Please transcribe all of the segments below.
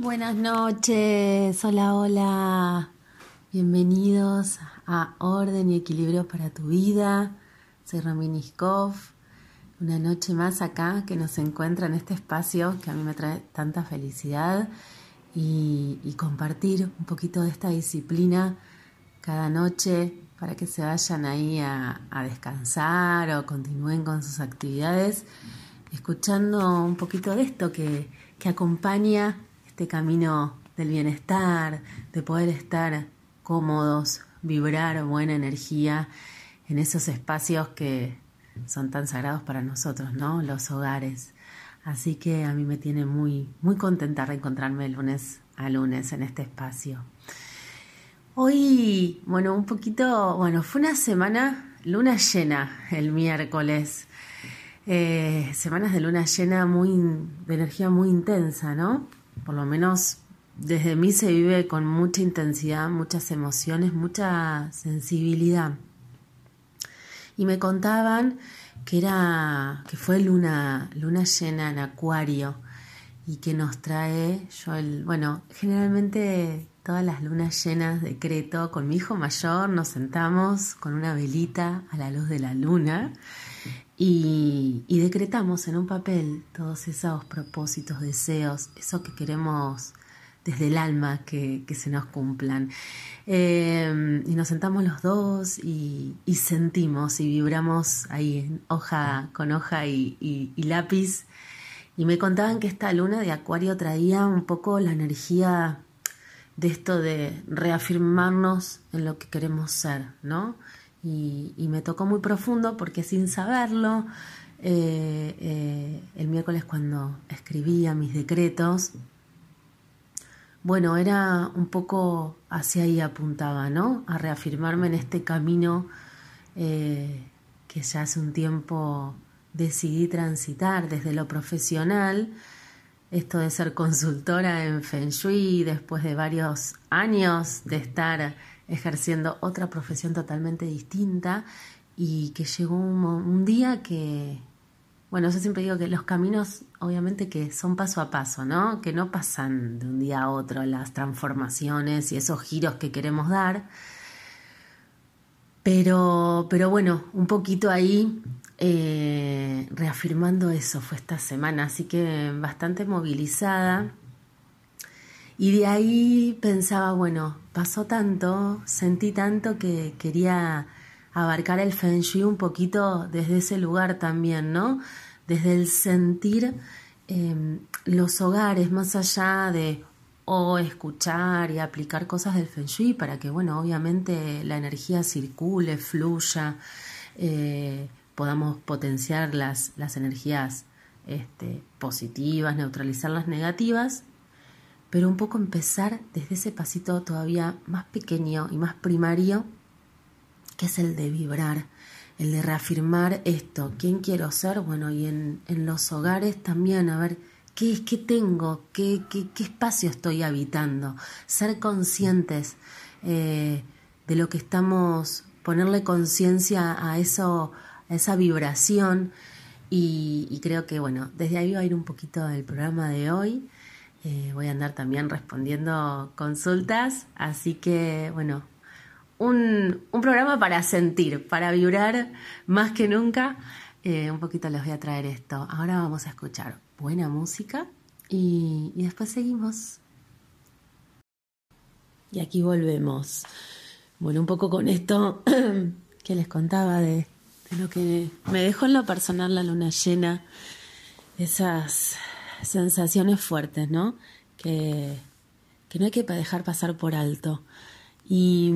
Buenas noches, hola, hola. Bienvenidos a Orden y Equilibrio para tu vida. Soy Rominiskov. Una noche más acá que nos encuentra en este espacio que a mí me trae tanta felicidad y, compartir un poquito de esta disciplina cada noche para que se vayan ahí a, descansar o continúen con sus actividades, escuchando un poquito de esto que, que acompaña este camino del bienestar, de poder estar cómodos, vibrar buena energía en esos espacios que son tan sagrados para nosotros, ¿no? Los hogares. Así que a mí me tiene muy, muy contenta reencontrarme lunes a lunes en este espacio. Hoy, bueno, un poquito, bueno, fue una semana luna llena el miércoles. Eh, semanas de luna llena muy, de energía muy intensa, ¿no? Por lo menos desde mí se vive con mucha intensidad, muchas emociones, mucha sensibilidad. Y me contaban que era que fue luna luna llena en Acuario y que nos trae yo el bueno, generalmente todas las lunas llenas decreto con mi hijo mayor nos sentamos con una velita a la luz de la luna y, decretamos en un papel todos esos propósitos, deseos, eso que queremos desde el alma que, se nos cumplan. Eh, y nos sentamos los dos y, sentimos y vibramos ahí en hoja con hoja y, lápiz. Y me contaban que esta luna de Acuario traía un poco la energía de esto de reafirmarnos en lo que queremos ser, ¿no? y, me tocó muy profundo porque sin saberlo, eh, eh, el miércoles cuando escribía mis decretos, bueno, era un poco hacia ahí apuntaba, ¿no? A reafirmarme en este camino eh, que ya hace un tiempo decidí transitar desde lo profesional, esto de ser consultora en Feng Shui, después de varios años de estar ejerciendo otra profesión totalmente distinta y que llegó un, día que, bueno, yo siempre digo que los caminos obviamente que son paso a paso, ¿no? Que no pasan de un día a otro las transformaciones y esos giros que queremos dar. Pero, pero bueno, un poquito ahí eh, reafirmando eso fue esta semana, así que bastante movilizada y de ahí pensaba, bueno, pasó tanto, sentí tanto que quería abarcar el Feng Shui un poquito desde ese lugar también, ¿no? Desde el sentir em, los hogares, más allá de o escuchar y aplicar cosas del Feng Shui para que, bueno, obviamente la energía circule, fluya, eh, podamos potenciar las, las energías este, positivas, neutralizar las negativas, pero un poco empezar desde ese pasito todavía más pequeño y más primario, que es el de vibrar, el de reafirmar esto, quién quiero ser, bueno, y en, los hogares también, a ver, ¿qué es qué tengo? ¿Qué, qué, qué espacio estoy habitando? Ser conscientes eh, de lo que estamos, ponerle conciencia a eso, esa vibración, y, y creo que, bueno, desde ahí va a ir un poquito el programa de hoy. Eh, voy a andar también respondiendo consultas, así que bueno, un, programa para sentir, para vibrar más que nunca. Eh, un poquito les voy a traer esto. Ahora vamos a escuchar buena música y, después seguimos. Y aquí volvemos. Bueno, un poco con esto que les contaba de, de lo que me dejó en lo personal la luna llena, esas sensaciones fuertes, ¿no? Que, no hay que dejar pasar por alto. Y,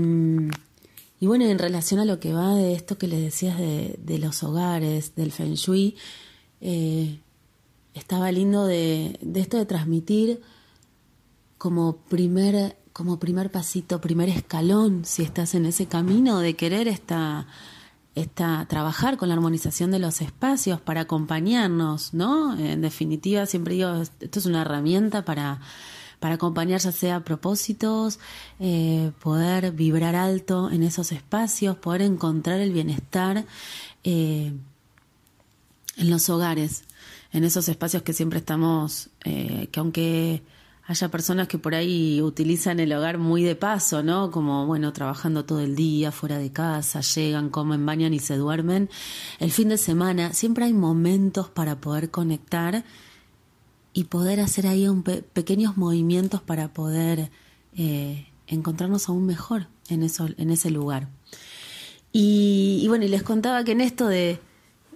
bueno, en relación a lo que va de esto que les decías de, los hogares, del feng shui, eh, estaba lindo de, de, esto de transmitir como primer, como primer pasito, primer escalón, si estás en ese camino de querer esta está trabajar con la armonización de los espacios para acompañarnos, ¿no? En definitiva, siempre digo, esto es una herramienta para, para acompañar ya sea propósitos, eh, poder vibrar alto en esos espacios, poder encontrar el bienestar eh, en los hogares, en esos espacios que siempre estamos, eh, que aunque haya personas que por ahí utilizan el hogar muy de paso, ¿no? Como, bueno, trabajando todo el día, fuera de casa, llegan, comen, bañan y se duermen. El fin de semana siempre hay momentos para poder conectar y poder hacer ahí un pequeños movimientos para poder eh, encontrarnos aún mejor en, eso, en ese lugar. Y, y bueno, y les contaba que en esto de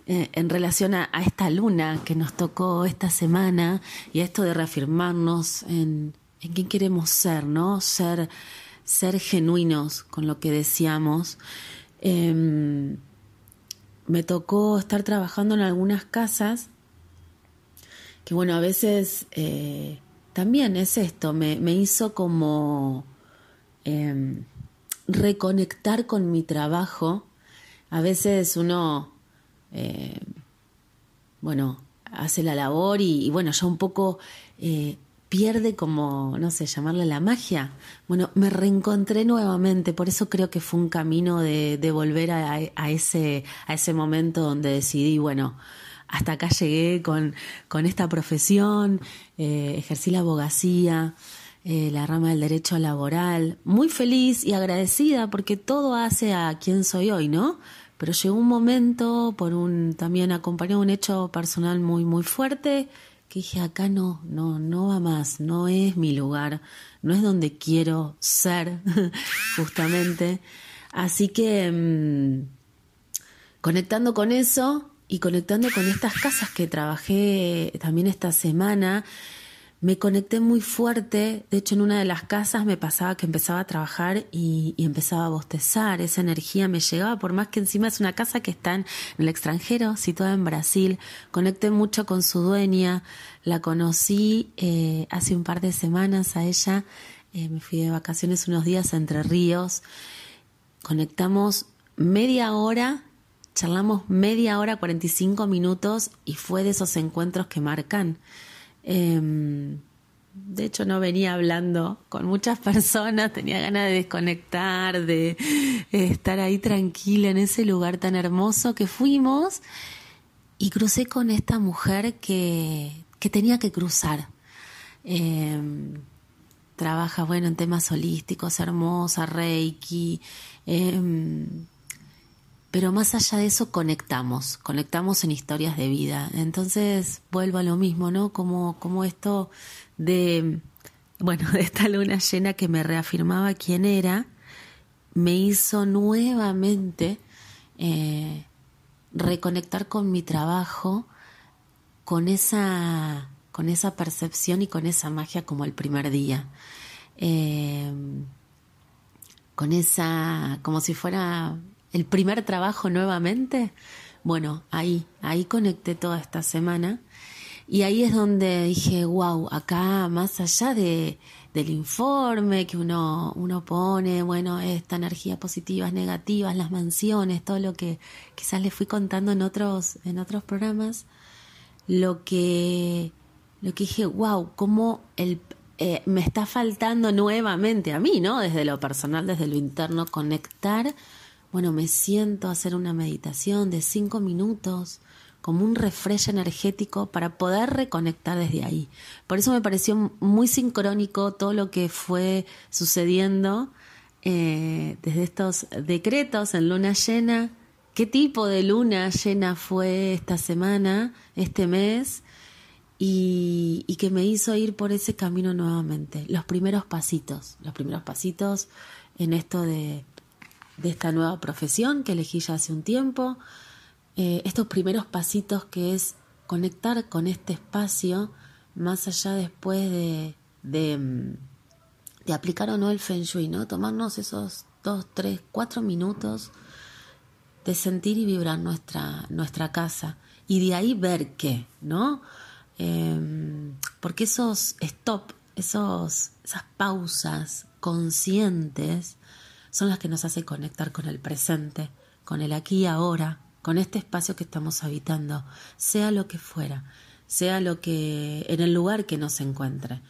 eh, en relación a, esta luna que nos tocó esta semana y a esto de reafirmarnos en, en quién queremos ser, ¿no? Ser, ser genuinos con lo que deseamos. Em, me tocó estar trabajando en algunas casas que bueno, a veces eh, también es esto, me, me hizo como em, reconectar con mi trabajo. A veces uno eh, bueno, hace la labor y, bueno, ya un poco eh, pierde como, no sé, llamarle la magia. Bueno, me reencontré nuevamente, por eso creo que fue un camino de, volver a, ese, a ese momento donde decidí, bueno, hasta acá llegué con, con esta profesión, eh, ejercí la abogacía, la rama del derecho laboral, muy feliz y agradecida porque todo hace a quien soy hoy, ¿no? Pero llegó un momento, por un también acompañado un hecho personal muy, muy fuerte, que dije, acá no, no, no va más, no es mi lugar, no es donde quiero ser, justamente. Así que mm, conectando con eso y conectando con estas casas que trabajé también esta semana, me conecté muy fuerte. De hecho, en una de las casas me pasaba que empezaba a trabajar y, empezaba a bostezar. Esa energía me llegaba, por más que encima es una casa que está en el extranjero, situada en Brasil. Conecté mucho con su dueña. La conocí eh, hace un par de semanas a ella. Eh, me fui de vacaciones unos días Entre Ríos. Conectamos media hora charlamos media hora, 45 minutos y fue de esos encuentros que marcan Em, de hecho, no venía hablando con muchas personas, tenía ganas de desconectar, de estar ahí tranquila en ese lugar tan hermoso que fuimos y crucé con esta mujer que, que tenía que cruzar. Em, trabaja, bueno, en temas holísticos, hermosa, reiki. Em, pero más allá de eso conectamos, conectamos en historias de vida. Entonces vuelvo a lo mismo, ¿no? Como, como esto de, bueno, de esta luna llena que me reafirmaba quién era, me hizo nuevamente eh, reconectar con mi trabajo, con esa, con esa percepción y con esa magia como el primer día. Eh, con esa, como si fuera el primer trabajo nuevamente, bueno, ahí, ahí conecté toda esta semana y ahí es donde dije, wow, acá más allá de, del informe que uno, uno pone, bueno, esta energía positivas, negativas, las mansiones, todo lo que quizás le fui contando en otros, en otros programas, lo que, lo que dije, wow, cómo el, eh, me está faltando nuevamente a mí, ¿no? Desde lo personal, desde lo interno, conectar bueno, me siento a hacer una meditación de cinco minutos, como un refresh energético para poder reconectar desde ahí. Por eso me pareció muy sincrónico todo lo que fue sucediendo eh, desde estos decretos en luna llena. ¿Qué tipo de luna llena fue esta semana, este mes? Y, y, que me hizo ir por ese camino nuevamente. Los primeros pasitos, los primeros pasitos en esto de de esta nueva profesión que elegí ya hace un tiempo, eh, estos primeros pasitos que es conectar con este espacio, más allá después de, de, mm, de aplicar o no el feng shui, ¿no? Tomarnos esos dos, tres, cuatro minutos de sentir y vibrar nuestra, nuestra casa y de ahí ver qué, ¿no? Em, porque esos stop, esos, esas pausas conscientes, son las que nos hacen conectar con el presente, con el aquí y ahora, con este espacio que estamos habitando, sea lo que fuera, sea lo que en el lugar que nos encuentre.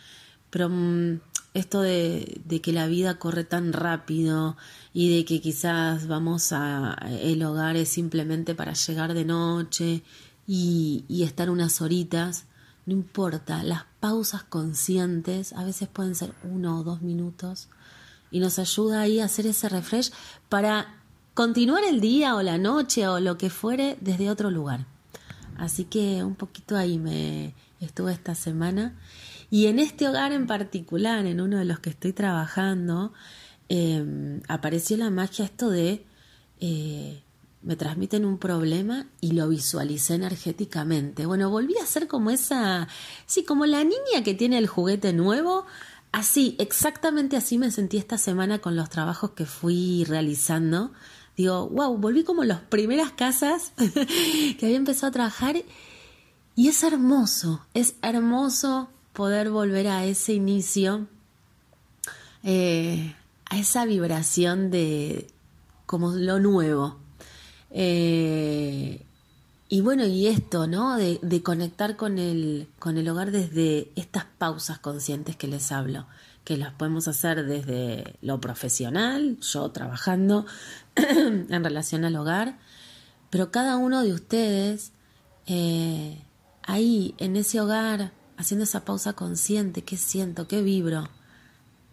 Pero mm, esto de, que la vida corre tan rápido y de que quizás vamos a el hogar es simplemente para llegar de noche y, y estar unas horitas, no importa, las pausas conscientes a veces pueden ser uno o dos minutos y nos ayuda ahí a hacer ese refresh para continuar el día o la noche o lo que fuere desde otro lugar. Así que un poquito ahí me estuve esta semana. Y en este hogar en particular, en uno de los que estoy trabajando, em, apareció la magia esto de eh, me transmiten un problema y lo visualicé energéticamente. Bueno, volví a ser como esa, sí, como la niña que tiene el juguete nuevo. Así, exactamente así me sentí esta semana con los trabajos que fui realizando. Digo, wow, volví como las primeras casas que había empezado a trabajar y es hermoso, es hermoso poder volver a ese inicio, eh, a esa vibración de como lo nuevo. Eh, y bueno, y esto, ¿no? De, de, conectar con el, con el hogar desde estas pausas conscientes que les hablo, que las podemos hacer desde lo profesional, yo trabajando en relación al hogar, pero cada uno de ustedes eh, ahí, en ese hogar, haciendo esa pausa consciente, qué siento, qué vibro,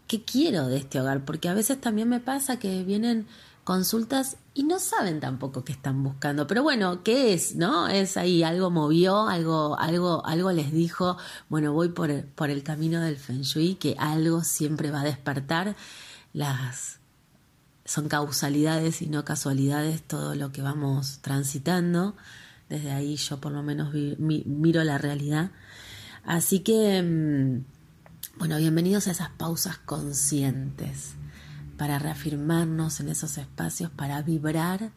qué quiero de este hogar, porque a veces también me pasa que vienen consultas y no saben tampoco qué están buscando. Pero bueno, ¿qué es? ¿No? Es ahí, algo movió, algo, algo, algo les dijo, bueno, voy por el, por el camino del Feng Shui, que algo siempre va a despertar. Las son causalidades y no casualidades todo lo que vamos transitando. Desde ahí yo por lo menos miro la realidad. Así que, mm, bueno, bienvenidos a esas pausas conscientes para reafirmarnos en esos espacios, para vibrar,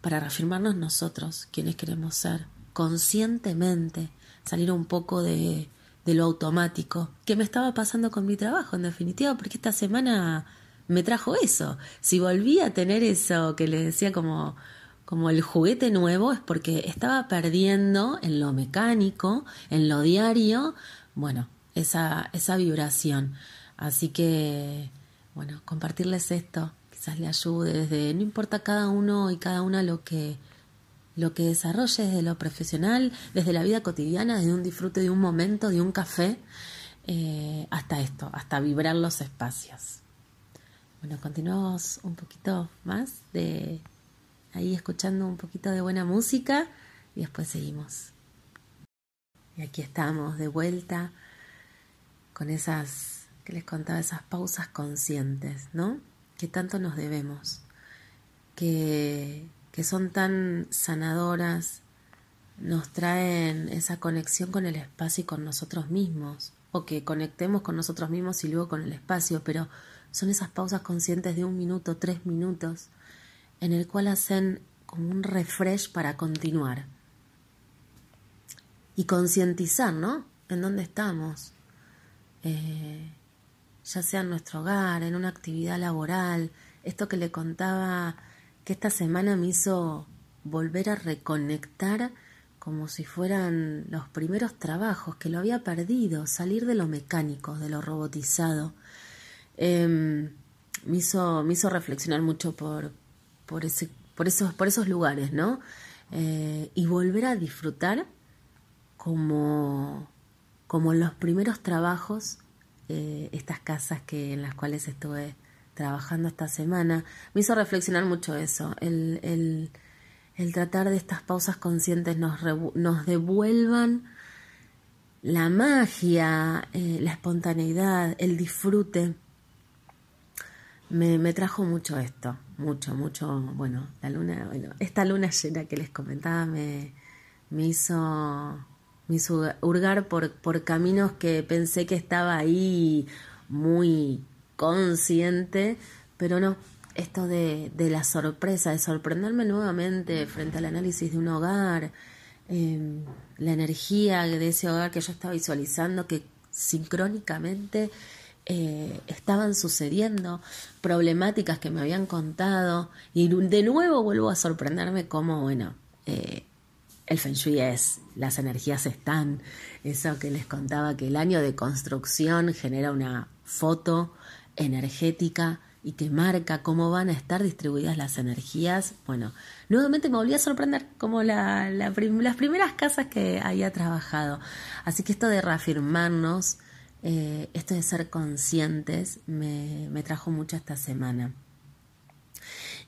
para reafirmarnos nosotros, quienes queremos ser, conscientemente, salir un poco de, lo automático, que me estaba pasando con mi trabajo, en definitiva, porque esta semana me trajo eso. Si volví a tener eso que le decía como como el juguete nuevo es porque estaba perdiendo en lo mecánico, en lo diario, bueno, esa, esa vibración. Así que, bueno, compartirles esto quizás le ayude desde, no importa cada uno y cada una lo que, lo que desarrolle desde lo profesional, desde la vida cotidiana, desde un disfrute de un momento, de un café, eh, hasta esto, hasta vibrar los espacios. Bueno, continuamos un poquito más de ahí escuchando un poquito de buena música y después seguimos. Y aquí estamos de vuelta con esas, que les contaba, esas pausas conscientes, ¿no? Que tanto nos debemos, que, que son tan sanadoras, nos traen esa conexión con el espacio y con nosotros mismos, o que conectemos con nosotros mismos y luego con el espacio, pero son esas pausas conscientes de un minuto, tres minutos, en el cual hacen como un refresh para continuar. Y concientizar, ¿no? En dónde estamos. Eh, ya sea en nuestro hogar, en una actividad laboral. Esto que le contaba que esta semana me hizo volver a reconectar como si fueran los primeros trabajos que lo había perdido, salir de lo mecánico, de lo robotizado. Em, me, hizo, me hizo reflexionar mucho por, por, ese, por, esos, por esos lugares, ¿no? Eh, y volver a disfrutar como, como los primeros trabajos, eh, estas casas que, en las cuales estuve trabajando esta semana, me hizo reflexionar mucho eso, el, el, tratar de estas pausas conscientes nos, nos devuelvan la magia, eh, la espontaneidad, el disfrute. Me, me, trajo mucho esto, mucho, mucho, bueno, la luna, bueno, esta luna llena que les comentaba me, me hizo, me hizo hurgar por, por caminos que pensé que estaba ahí muy consciente, pero no, esto de, de la sorpresa, de sorprenderme nuevamente frente al análisis de un hogar, eh, la energía de ese hogar que yo estaba visualizando, que sincrónicamente eh, estaban sucediendo, problemáticas que me habían contado, y de nuevo vuelvo a sorprenderme cómo, bueno, eh, el Feng Shui es, las energías están, eso que les contaba, que el año de construcción genera una foto energética y que marca cómo van a estar distribuidas las energías, bueno, nuevamente me volví a sorprender como la, las primeras casas que había trabajado. Así que esto de reafirmarnos, eh, esto de ser conscientes, me, me trajo mucho esta semana.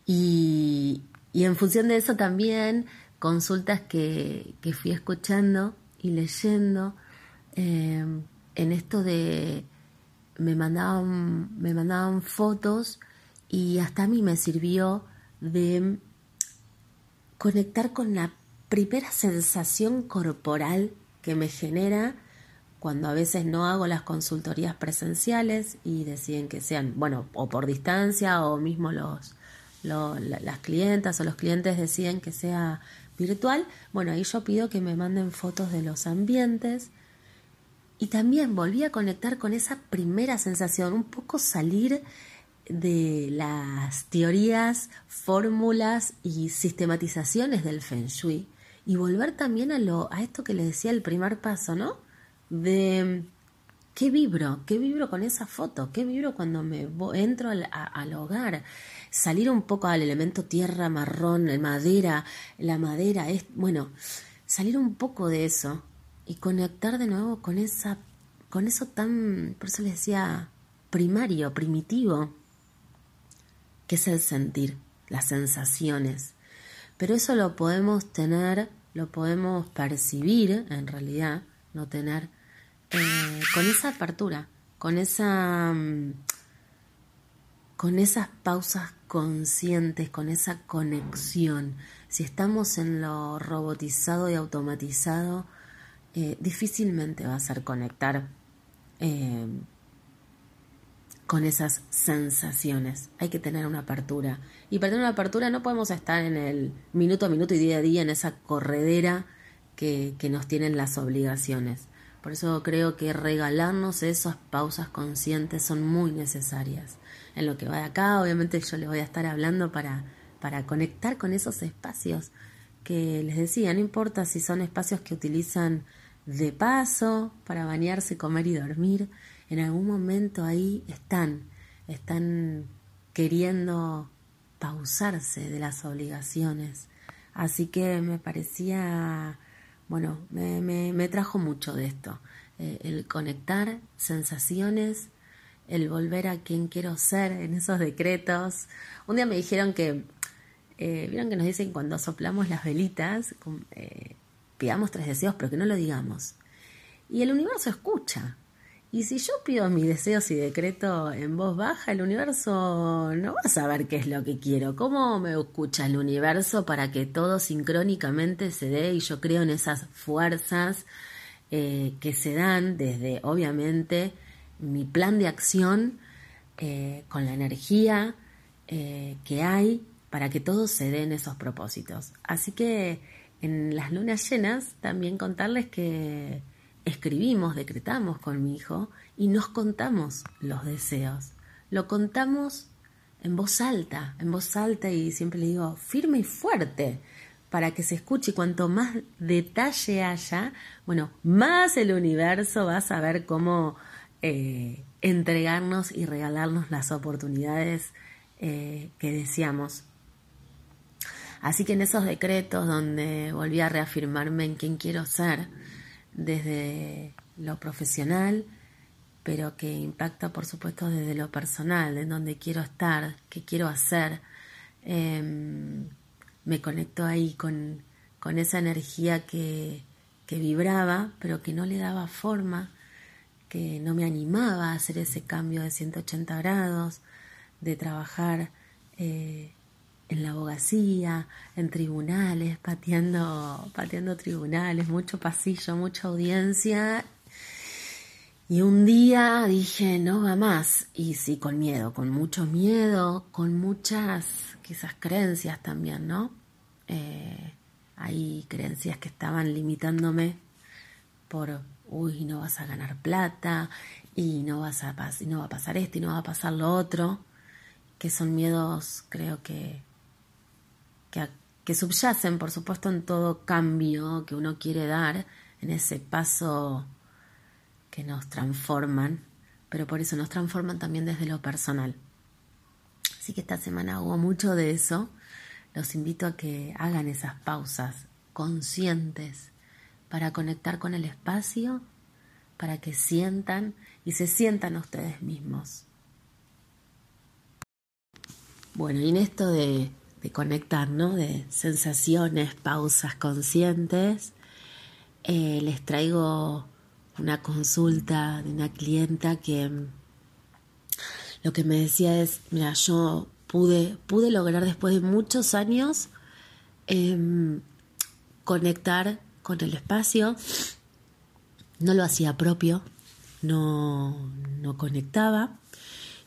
Y, y, en función de eso también consultas que, que fui escuchando y leyendo eh, en esto de me mandaban, me mandaban fotos y hasta a mí me sirvió de conectar con la primera sensación corporal que me genera cuando a veces no hago las consultorías presenciales y deciden que sean, bueno, o por distancia o mismo los, las clientas o los clientes deciden que sea virtual, bueno, ahí yo pido que me manden fotos de los ambientes, y también volví a conectar con esa primera sensación, un poco salir de las teorías, fórmulas y sistematizaciones del Feng Shui y volver también a, lo, a esto que le decía el primer paso, ¿no? De qué vibro, qué vibro con esa foto, qué vibro cuando me entro al, al hogar, salir un poco al elemento tierra, marrón, madera, la madera, es, bueno, salir un poco de eso y conectar de nuevo con esa con eso tan, por eso les decía, primario, primitivo, que es el sentir, las sensaciones. Pero eso lo podemos tener, lo podemos percibir, en realidad, no tener, eh, con esa apertura, con esa mm, con esas pausas conscientes, con esa conexión. Si estamos en lo robotizado y automatizado, eh, difícilmente va a ser conectar eh, con esas sensaciones. Hay que tener una apertura. Y para tener una apertura no podemos estar en el minuto a minuto y día a día en esa corredera que, que nos tienen las obligaciones. Por eso creo que regalarnos esas pausas conscientes son muy necesarias. En lo que va de acá, obviamente yo les voy a estar hablando para, para conectar con esos espacios que les decía, no importa si son espacios que utilizan de paso para bañarse, comer y dormir, en algún momento ahí están, están queriendo pausarse de las obligaciones. Así que me parecía, bueno, me, me, trajo mucho de esto, eh, el conectar sensaciones, el volver a quien quiero ser en esos decretos. Un día me dijeron que, eh, vieron que nos dicen cuando soplamos las velitas, eh, pidamos tres deseos, pero que no lo digamos. Y el universo escucha. Y si yo pido mis deseos y decreto en voz baja, el universo no va a saber qué es lo que quiero. ¿Cómo me escucha el universo para que todo sincrónicamente se dé y yo creo en esas fuerzas eh, que se dan desde, obviamente, mi plan de acción eh, con la energía eh, que hay para que todo se dé en esos propósitos? Así que en las lunas llenas también contarles que escribimos, decretamos con mi hijo y nos contamos los deseos. Lo contamos en voz alta, en voz alta y siempre le digo firme y fuerte para que se escuche y cuanto más detalle haya, bueno, más el universo va a saber cómo eh, entregarnos y regalarnos las oportunidades eh, que deseamos Así que en esos decretos donde volví a reafirmarme en quién quiero ser, desde lo profesional, pero que impacta por supuesto desde lo personal, en donde quiero estar, qué quiero hacer, em, me conecto ahí con, con esa energía que, que vibraba, pero que no le daba forma, que no me animaba a hacer ese cambio de 180 grados, de trabajar eh, en la abogacía, en tribunales, pateando, pateando tribunales, mucho pasillo, mucha audiencia. Y un día dije, no va más. Y sí, con miedo, con mucho miedo, con muchas quizás creencias también, ¿no? Eh, hay creencias que estaban limitándome por, uy, no vas a ganar plata, y no, vas a y no va a pasar esto, y no va a pasar lo otro, que son miedos, creo que que, subyacen, por supuesto, en todo cambio que uno quiere dar, en ese paso que nos transforman, pero por eso nos transforman también desde lo personal. Así que esta semana hubo mucho de eso. Los invito a que hagan esas pausas conscientes para conectar con el espacio, para que sientan y se sientan ustedes mismos. Bueno, y en esto de, conectar, ¿no? De sensaciones, pausas conscientes, eh, les traigo una consulta de una clienta que lo que me decía es, mira, yo pude, pude lograr después de muchos años em, conectar con el espacio, no lo hacía propio, no, no conectaba.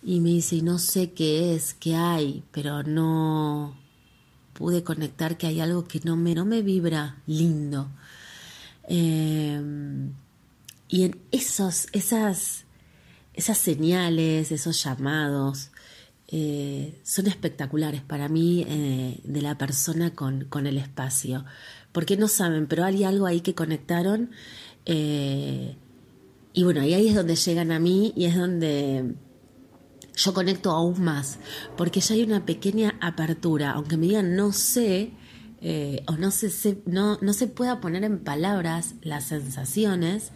Y me dice, no sé qué es, qué hay, pero no pude conectar que hay algo que no me, no me vibra lindo. Em, y en esos, esas esas señales, esos llamados, eh, son espectaculares para mí eh, de la persona con, con, el espacio. Porque no saben, pero hay algo ahí que conectaron. Eh, y bueno, ahí es donde llegan a mí y es donde yo conecto aún más. Porque ya hay una pequeña apertura. Aunque me digan no sé, o no se, no, no se pueda poner en palabras las sensaciones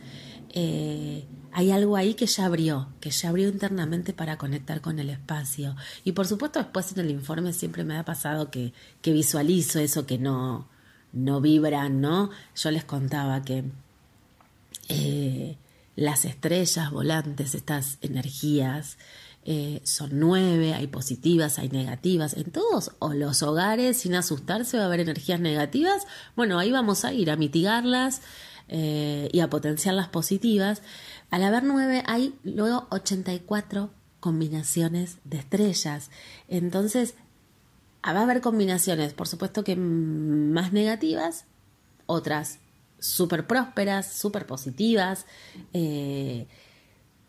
hay algo ahí que ya abrió, que ya abrió internamente para conectar con el espacio. Y por supuesto después en el informe siempre me ha pasado que, que visualizo eso que no, no vibran, ¿no? Yo les contaba que eh, las estrellas volantes, estas energías, eh, son nueve, hay positivas, hay negativas. En todos o los hogares, sin asustarse, va a haber energías negativas. Bueno, ahí vamos a ir a mitigarlas eh, y a potenciar las positivas. Al haber nueve hay luego 84 combinaciones de estrellas. Entonces, va a haber combinaciones, por supuesto que más negativas, otras súper prósperas, súper positivas, eh,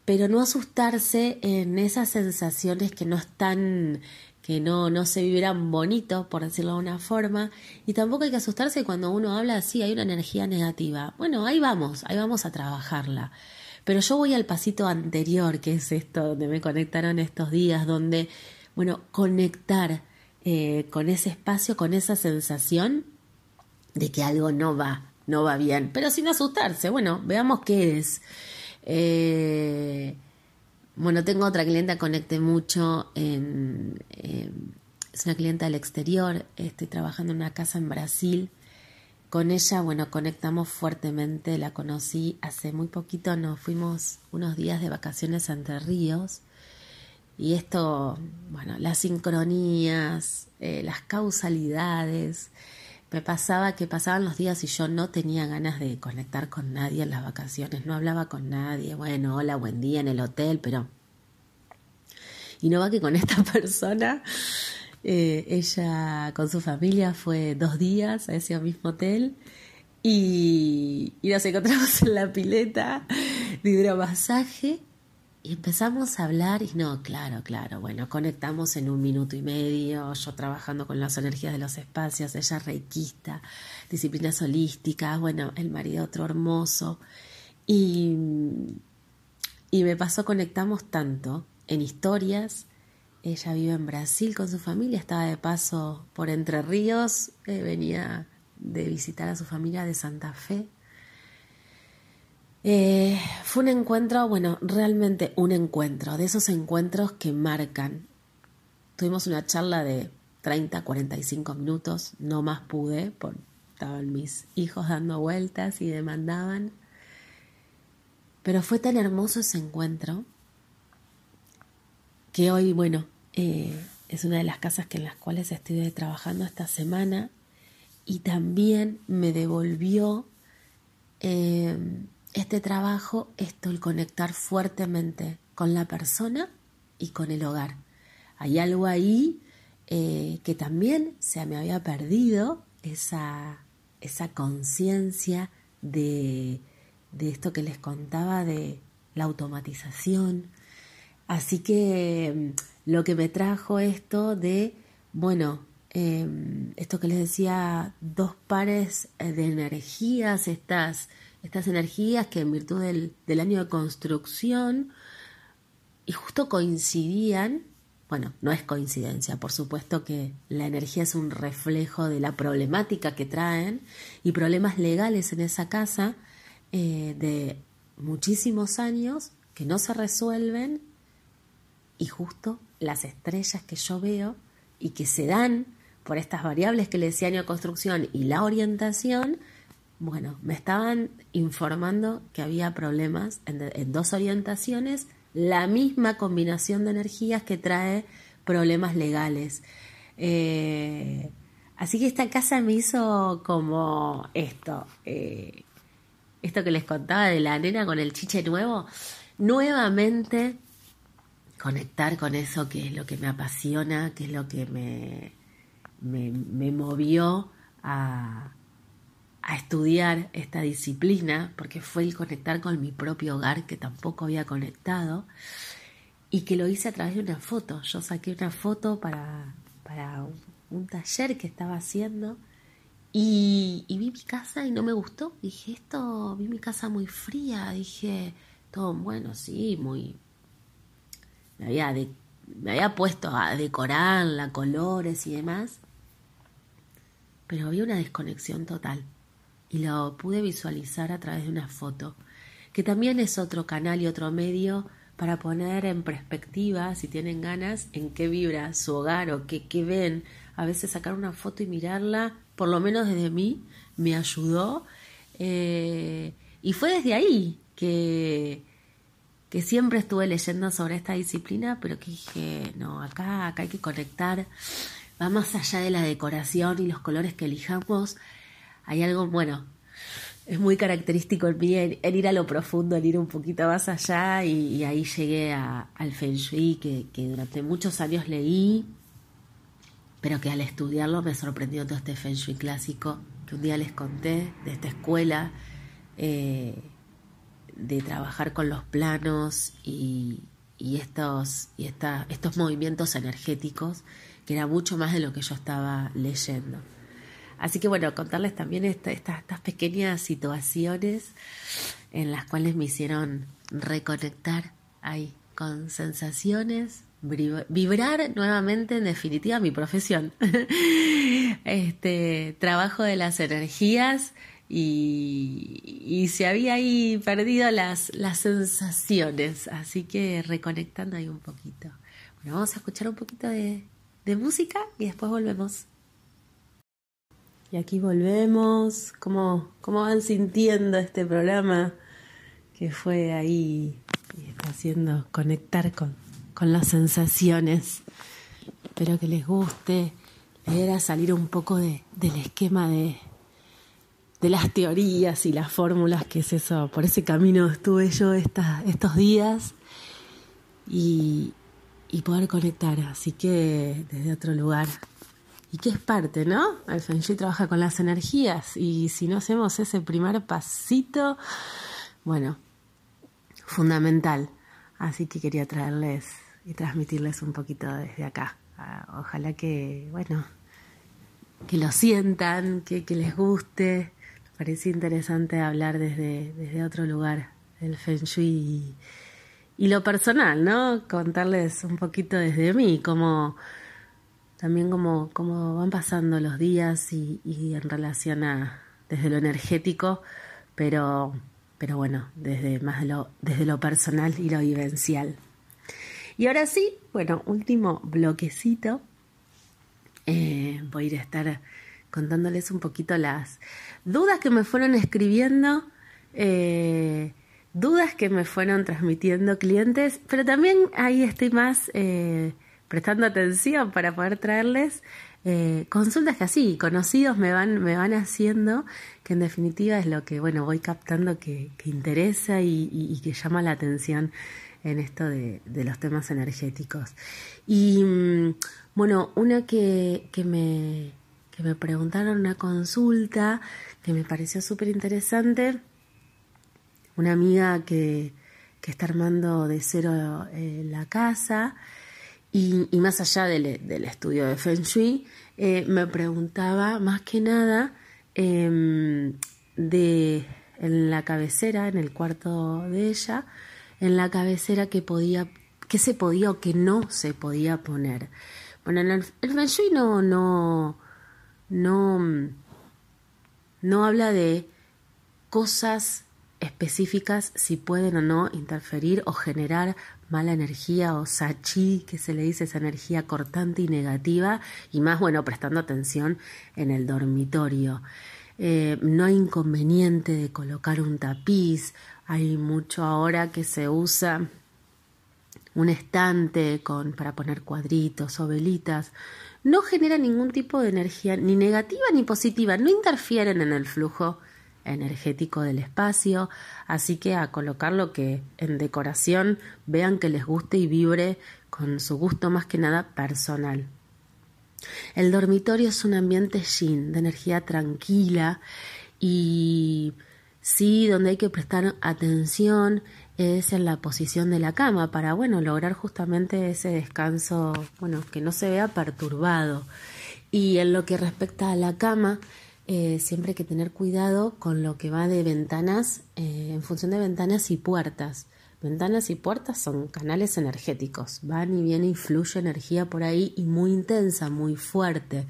pero no asustarse en esas sensaciones que no están que no, no se vibran bonito, por decirlo de una forma, y tampoco hay que asustarse cuando uno habla así, hay una energía negativa. Bueno, ahí vamos, ahí vamos a trabajarla. Pero yo voy al pasito anterior, que es esto donde me conectaron estos días, donde, bueno, conectar eh, con ese espacio, con esa sensación de que algo no va, no va bien, pero sin asustarse. Bueno, veamos qué es. Eh, bueno, tengo otra clienta, conecté mucho en, es una clienta del exterior, estoy trabajando en una casa en Brasil. Con ella, bueno, conectamos fuertemente, la conocí hace muy poquito, nos fuimos unos días de vacaciones a Entre Ríos. Y esto, bueno, las sincronías, eh, las causalidades, me pasaba que pasaban los días y yo no tenía ganas de conectar con nadie en las vacaciones, no hablaba con nadie, bueno, hola, buen día en el hotel, pero... Y no va que con esta persona eh, ella con su familia fue dos días a ese mismo hotel y, nos encontramos en la pileta de hidromasaje y empezamos a hablar y no, claro, claro, bueno, conectamos en un minuto y medio, yo trabajando con las energías de los espacios, ella reikista, disciplinas holísticas, bueno, el marido otro hermoso y, y me pasó, conectamos tanto en historias, ella vive en Brasil con su familia, estaba de paso por Entre Ríos, eh, venía de visitar a su familia de Santa Fe. Eh, fue un encuentro, bueno, realmente un encuentro, de esos encuentros que marcan. Tuvimos una charla de 30, 45 minutos, no más pude, porque estaban mis hijos dando vueltas y demandaban. Pero fue tan hermoso ese encuentro que hoy, bueno, eh, es una de las casas que en las cuales estoy trabajando esta semana y también me devolvió eh, este trabajo, esto, el conectar fuertemente con la persona y con el hogar. Hay algo ahí eh, que también se me había perdido, esa, esa conciencia de, de esto que les contaba de la automatización. Así que lo que me trajo esto de, bueno, em, esto que les decía, dos pares eh, de energías, estas, estas energías que en virtud del, del año de construcción, y justo coincidían, bueno, no es coincidencia, por supuesto que la energía es un reflejo de la problemática que traen y problemas legales en esa casa eh, de muchísimos años que no se resuelven y justo las estrellas que yo veo y que se dan por estas variables que le decía año de construcción y la orientación, bueno, me estaban informando que había problemas en dos orientaciones la misma combinación de energías que trae problemas legales. Eh, así que esta casa me hizo como esto, eh, esto que les contaba de la nena con el chiche nuevo, nuevamente conectar con eso que es lo que me apasiona, que es lo que me, me movió a, a estudiar esta disciplina, porque fue el conectar con mi propio hogar que tampoco había conectado, y que lo hice a través de una foto. Yo saqué una foto para, para un, taller que estaba haciendo y, vi mi casa y no me gustó. Dije, esto, vi mi casa muy fría, dije, todo bueno, sí, muy... Me había, me había puesto a decorarla, colores y demás, pero había una desconexión total y lo pude visualizar a través de una foto, que también es otro canal y otro medio para poner en perspectiva, si tienen ganas, en qué vibra su hogar o qué, qué ven. A veces sacar una foto y mirarla, por lo menos desde mí, me ayudó. Eh, y fue desde ahí que, que siempre estuve leyendo sobre esta disciplina, pero que dije, no, acá, acá hay que conectar, va más allá de la decoración y los colores que elijamos, hay algo, bueno, es muy característico en mí el, ir a lo profundo, el ir un poquito más allá y, ahí llegué al Feng Shui que, durante muchos años leí, pero que al estudiarlo me sorprendió todo este Feng Shui clásico que un día les conté de esta escuela, eh, de trabajar con los planos y, estos, y estos movimientos energéticos, que era mucho más de lo que yo estaba leyendo. Así que bueno, contarles también estas pequeñas situaciones en las cuales me hicieron reconectar ahí con sensaciones, vibrar nuevamente en definitiva mi profesión. este trabajo de las energías y, se había ahí perdido las, las sensaciones, así que reconectando ahí un poquito. Bueno, vamos a escuchar un poquito de música y después volvemos. Y aquí volvemos. ¿Cómo, cómo van sintiendo este programa que fue ahí y está haciendo conectar con, con las sensaciones? Espero que les guste. Era salir un poco de, del esquema de, de las teorías y las fórmulas, que es eso. Por ese camino estuve yo estos días y, y poder conectar. Así que desde otro lugar y que es parte, ¿no? El Feng Shui trabaja con las energías y si no hacemos ese primer pasito, bueno, fundamental. Así que quería traerles y transmitirles un poquito desde acá. Ah, ojalá que, bueno, que lo sientan, que, les guste. Me parece interesante hablar desde, desde otro lugar del Feng Shui y, y lo personal, ¿no? Contarles un poquito desde mí, cómo también como, van pasando los días y, en relación a desde lo energético, pero, pero bueno, desde más lo, desde lo personal y lo vivencial. Y ahora sí, bueno, último bloquecito. Eh, voy a ir a estar contándoles un poquito las dudas que me fueron escribiendo, eh, dudas que me fueron transmitiendo clientes, pero también ahí estoy más eh, prestando atención para poder traerles eh, consultas que así, conocidos me van, me van haciendo, que en definitiva es lo que, bueno, voy captando que, interesa y, que llama la atención en esto de, los temas energéticos. Y mm, bueno, una que, que, me, que me preguntaron, una consulta que me pareció súper interesante, una amiga que, que está armando de cero eh, la casa, y, más allá del, estudio de Feng Shui, eh, me preguntaba más que nada em, de en la cabecera, en el cuarto de ella, en la cabecera que podía, qué se podía o qué no se podía poner. Bueno, el, el Feng Shui no, no, no, no habla de cosas específicas si pueden o no interferir o generar mala energía o sachi, que se le dice esa energía cortante y negativa, y más, bueno, prestando atención en el dormitorio. Eh, no hay inconveniente de colocar un tapiz, hay mucho ahora que se usa un estante con, para poner cuadritos o velitas, no genera ningún tipo de energía ni negativa ni positiva, no interfieren en el flujo energético del espacio, así que a colocar lo que en decoración vean que les guste y vibre con su gusto más que nada personal. El dormitorio es un ambiente yin, de energía tranquila y sí, donde hay que prestar atención es en la posición de la cama para, bueno, lograr justamente ese descanso, bueno, que no se vea perturbado. Y en lo que respecta a la cama, eh, siempre hay que tener cuidado con lo que va de ventanas, eh, en función de ventanas y puertas. Ventanas y puertas son canales energéticos, van y viene y fluye energía por ahí y muy intensa, muy fuerte.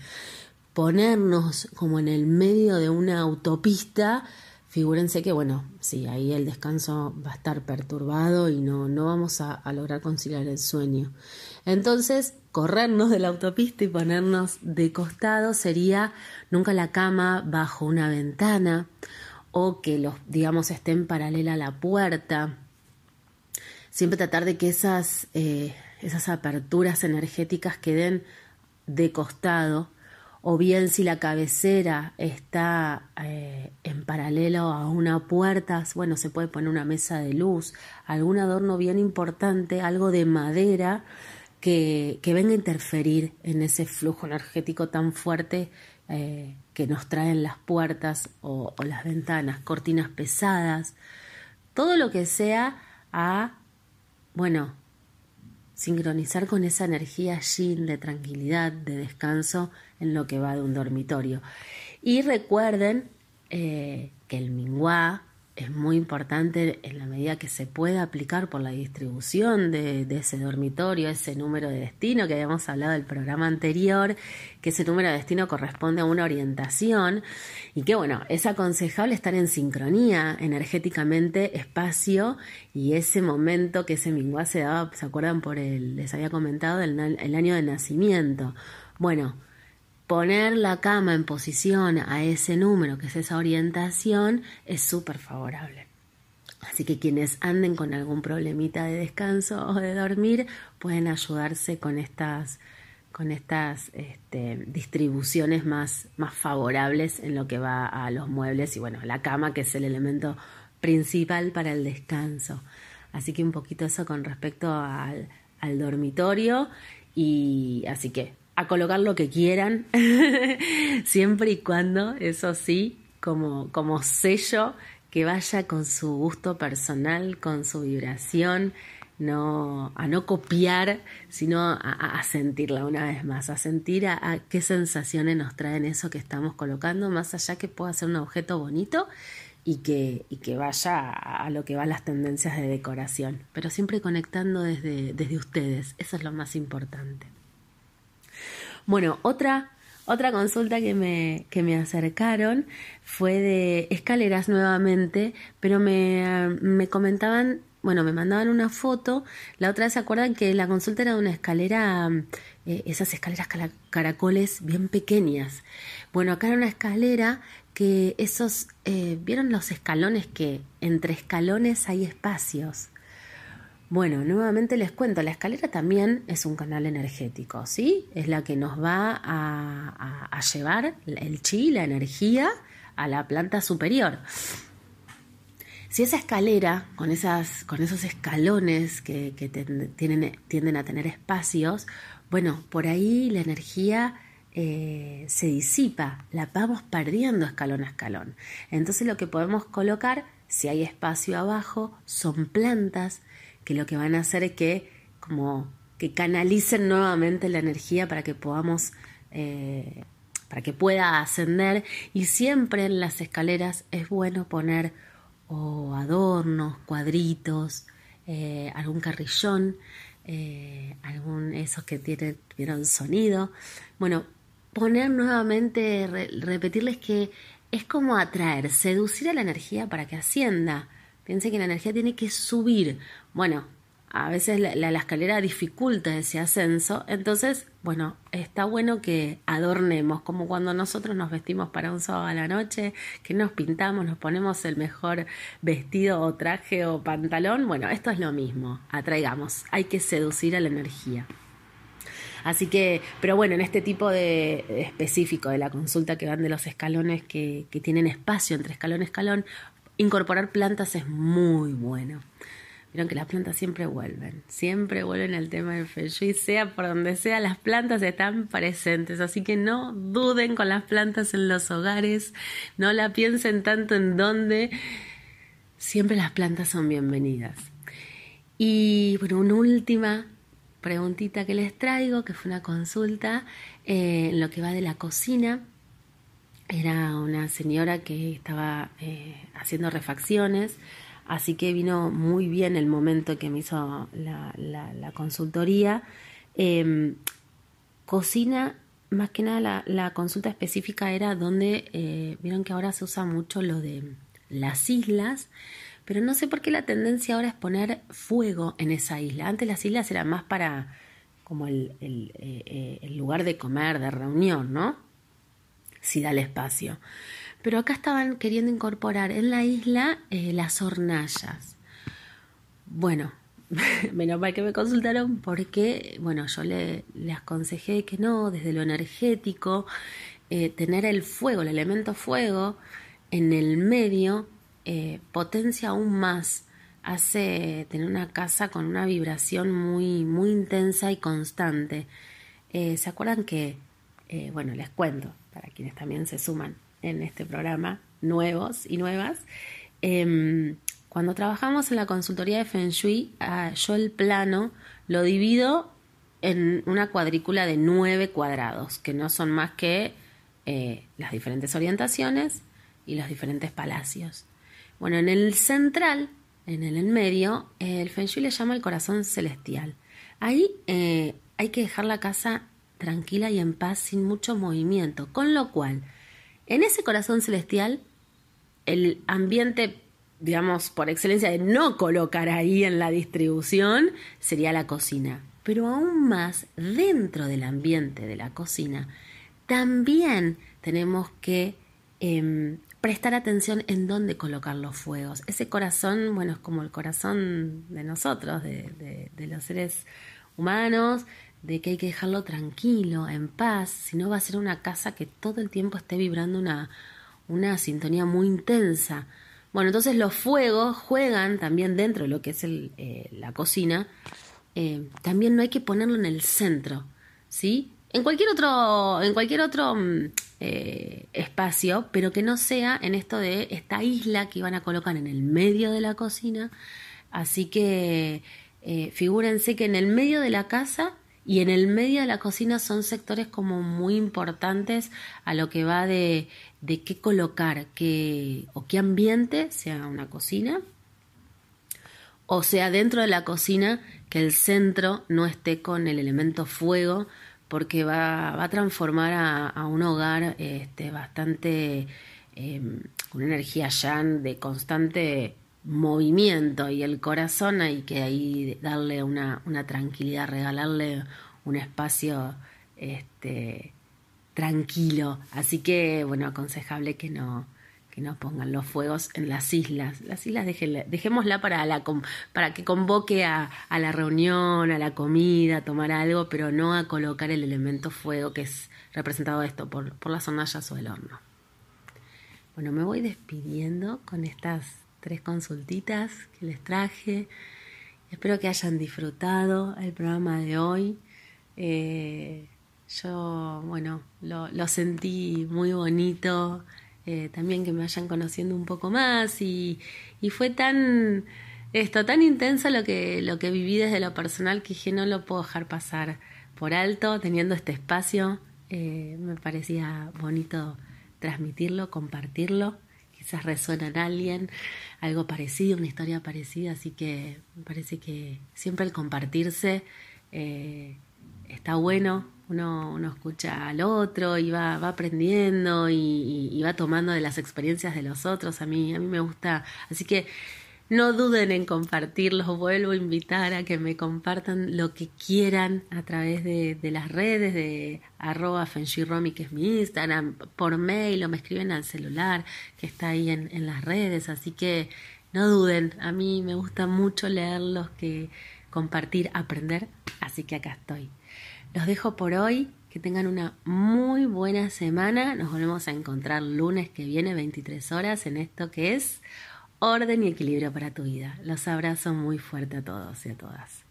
Ponernos como en el medio de una autopista, figúrense que, bueno, sí, ahí el descanso va a estar perturbado y no, no vamos a lograr conciliar el sueño. Entonces, corrernos de la autopista y ponernos de costado sería nunca la cama bajo una ventana o que los, digamos, estén paralela a la puerta. Siempre tratar de que esas, eh, esas aperturas energéticas queden de costado, o bien si la cabecera está eh, en paralelo a una puerta, bueno, se puede poner una mesa de luz, algún adorno bien importante, algo de madera que, que venga a interferir en ese flujo energético tan fuerte eh, que nos traen las puertas o, las ventanas, cortinas pesadas, todo lo que sea a bueno, sincronizar con esa energía yin de tranquilidad, de descanso en lo que va de un dormitorio. Y recuerden eh, que el mingua es muy importante en la medida que se pueda aplicar por la distribución de, ese dormitorio, ese número de destino que habíamos hablado del programa anterior, que ese número de destino corresponde a una orientación y que bueno, es aconsejable estar en sincronía energéticamente, espacio y ese momento que ese mingua se daba, ¿se acuerdan? Por el, les había comentado, el, el año de nacimiento. Bueno, poner la cama en posición a ese número, que es esa orientación, es súper favorable. Así que quienes anden con algún problemita de descanso o de dormir pueden ayudarse con estas, con estas este, distribuciones más, más favorables en lo que va a los muebles y bueno, la cama que es el elemento principal para el descanso. Así que un poquito eso con respecto al, al dormitorio y así que a colocar lo que quieran, siempre y cuando, eso sí, como, como sello que vaya con su gusto personal, con su vibración, no, a no copiar, sino a, sentirla una vez más, a sentir a, qué sensaciones nos traen eso que estamos colocando, más allá que pueda ser un objeto bonito y que, y que vaya a, lo que van las tendencias de decoración, pero siempre conectando desde, desde ustedes, eso es lo más importante. Bueno, otra, otra consulta que me, que me acercaron fue de escaleras nuevamente, pero me, me comentaban, bueno, me mandaban una foto. La otra vez se acuerdan que la consulta era de una escalera, eh, esas escaleras caracoles bien pequeñas. Bueno, acá era una escalera que esos, eh, ¿vieron los escalones que entre escalones hay espacios? Bueno, nuevamente les cuento, la escalera también es un canal energético, ¿sí? Es la que nos va a, llevar el chi, la energía, a la planta superior. Si esa escalera, con, esas, con esos escalones que, tienden a tener espacios, bueno, por ahí la energía eh, se disipa, la vamos perdiendo escalón a escalón. Entonces lo que podemos colocar, si hay espacio abajo, son plantas que lo que van a hacer es que como que canalicen nuevamente la energía para que podamos eh, para que pueda ascender y siempre en las escaleras es bueno poner o adornos, cuadritos, eh, algún carrillón eh, algún, esos que tienen, tuvieron sonido. Bueno, poner nuevamente, repetirles que es como atraer, seducir a la energía para que ascienda. Piense que la energía tiene que subir. Bueno, a veces la, escalera dificulta ese ascenso, entonces, bueno, está bueno que adornemos, como cuando nosotros nos vestimos para un sábado a la noche, que nos pintamos, nos ponemos el mejor vestido o traje o pantalón, bueno, esto es lo mismo, atraigamos, hay que seducir a la energía. Así que, pero bueno, en este tipo de, específico de la consulta que van de los escalones que, que tienen espacio entre escalón y escalón, incorporar plantas es muy bueno. Vieron que las plantas siempre vuelven, siempre vuelven al tema del feng shui, sea por donde sea, las plantas están presentes, así que no duden con las plantas en los hogares, no la piensen tanto en dónde, siempre las plantas son bienvenidas. Y bueno, una última preguntita que les traigo, que fue una consulta eh, en lo que va de la cocina. Era una señora que estaba eh, haciendo refacciones, así que vino muy bien el momento que me hizo la, consultoría. Em, cocina, más que nada la, consulta específica era donde, eh, vieron que ahora se usa mucho lo de las islas, pero no sé por qué la tendencia ahora es poner fuego en esa isla. Antes las islas eran más para como el, eh, el lugar de comer, de reunión, ¿no? Si da el espacio. Pero acá estaban queriendo incorporar en la isla eh, las hornallas. Bueno, menos mal que me consultaron porque, bueno, yo le, aconsejé que no, desde lo energético, eh, tener el fuego, el elemento fuego en el medio eh, potencia aún más, hace tener una casa con una vibración muy, muy intensa y constante. ¿Se acuerdan que, bueno, les cuento, para quienes también se suman en este programa, nuevos y nuevas, em, cuando trabajamos en la consultoría de Feng Shui, ah, yo el plano lo divido en una cuadrícula de nueve cuadrados, que no son más que las diferentes orientaciones y los diferentes palacios. Bueno, en el central, en el en medio, el Feng Shui le llama el corazón celestial. Ahí eh, hay que dejar la casa tranquila y en paz, sin mucho movimiento. Con lo cual, en ese corazón celestial, el ambiente, digamos, por excelencia de no colocar ahí en la distribución, sería la cocina. Pero aún más, dentro del ambiente de la cocina, también tenemos que em, prestar atención en dónde colocar los fuegos. Ese corazón, bueno, es como el corazón de nosotros, de, los seres humanos, de que hay que dejarlo tranquilo, en paz, si no va a ser una casa que todo el tiempo esté vibrando una, una sintonía muy intensa. Bueno, entonces los fuegos juegan también dentro de lo que es eh, la cocina. Eh, también no hay que ponerlo en el centro, ¿sí? En cualquier otro, en cualquier otro mm, eh, espacio, pero que no sea en esto de esta isla que iban a colocar en el medio de la cocina. Así que figúrense que en el medio de la casa y en el medio de la cocina son sectores como muy importantes a lo que va de, de qué colocar, qué, o qué ambiente, sea una cocina, o sea dentro de la cocina que el centro no esté con el elemento fuego, porque va, va a transformar a, un hogar este, bastante em, una energía ya de constante movimiento y el corazón hay que ahí darle una, una tranquilidad, regalarle un espacio este, tranquilo. Así que, bueno, aconsejable que no, que no pongan los fuegos en las islas. Las islas dejémosla para, la, para que convoque a, a, la reunión, a la comida, a tomar algo, pero no a colocar el elemento fuego que es representado esto por, por las hornallas o el horno. Bueno, me voy despidiendo con estas tres consultitas que les traje. Espero que hayan disfrutado el programa de hoy. Eh, yo, bueno, lo, sentí muy bonito eh, también que me vayan conociendo un poco más y, y, fue tan esto tan intenso lo que lo que viví desde lo personal que dije no lo puedo dejar pasar por alto teniendo este espacio eh, me parecía bonito transmitirlo compartirlo quizás resuena en alguien, algo parecido, una historia parecida, así que me parece que siempre el compartirse eh, está bueno, uno, uno, escucha al otro y va, va aprendiendo y, y, va tomando de las experiencias de los otros, a mí, a mí me gusta, así que no duden en compartirlos, vuelvo a invitar a que me compartan lo que quieran a través de, las redes de arroba Romy, que es mi Instagram, por mail o me escriben al celular que está ahí en, en las redes, así que no duden, a mí me gusta mucho leerlos, que compartir, aprender, así que acá estoy. Los dejo por hoy, que tengan una muy buena semana, nos volvemos a encontrar lunes que viene 23 horas en esto que es orden y equilibrio para tu vida. Los abrazo muy fuerte a todos y a todas.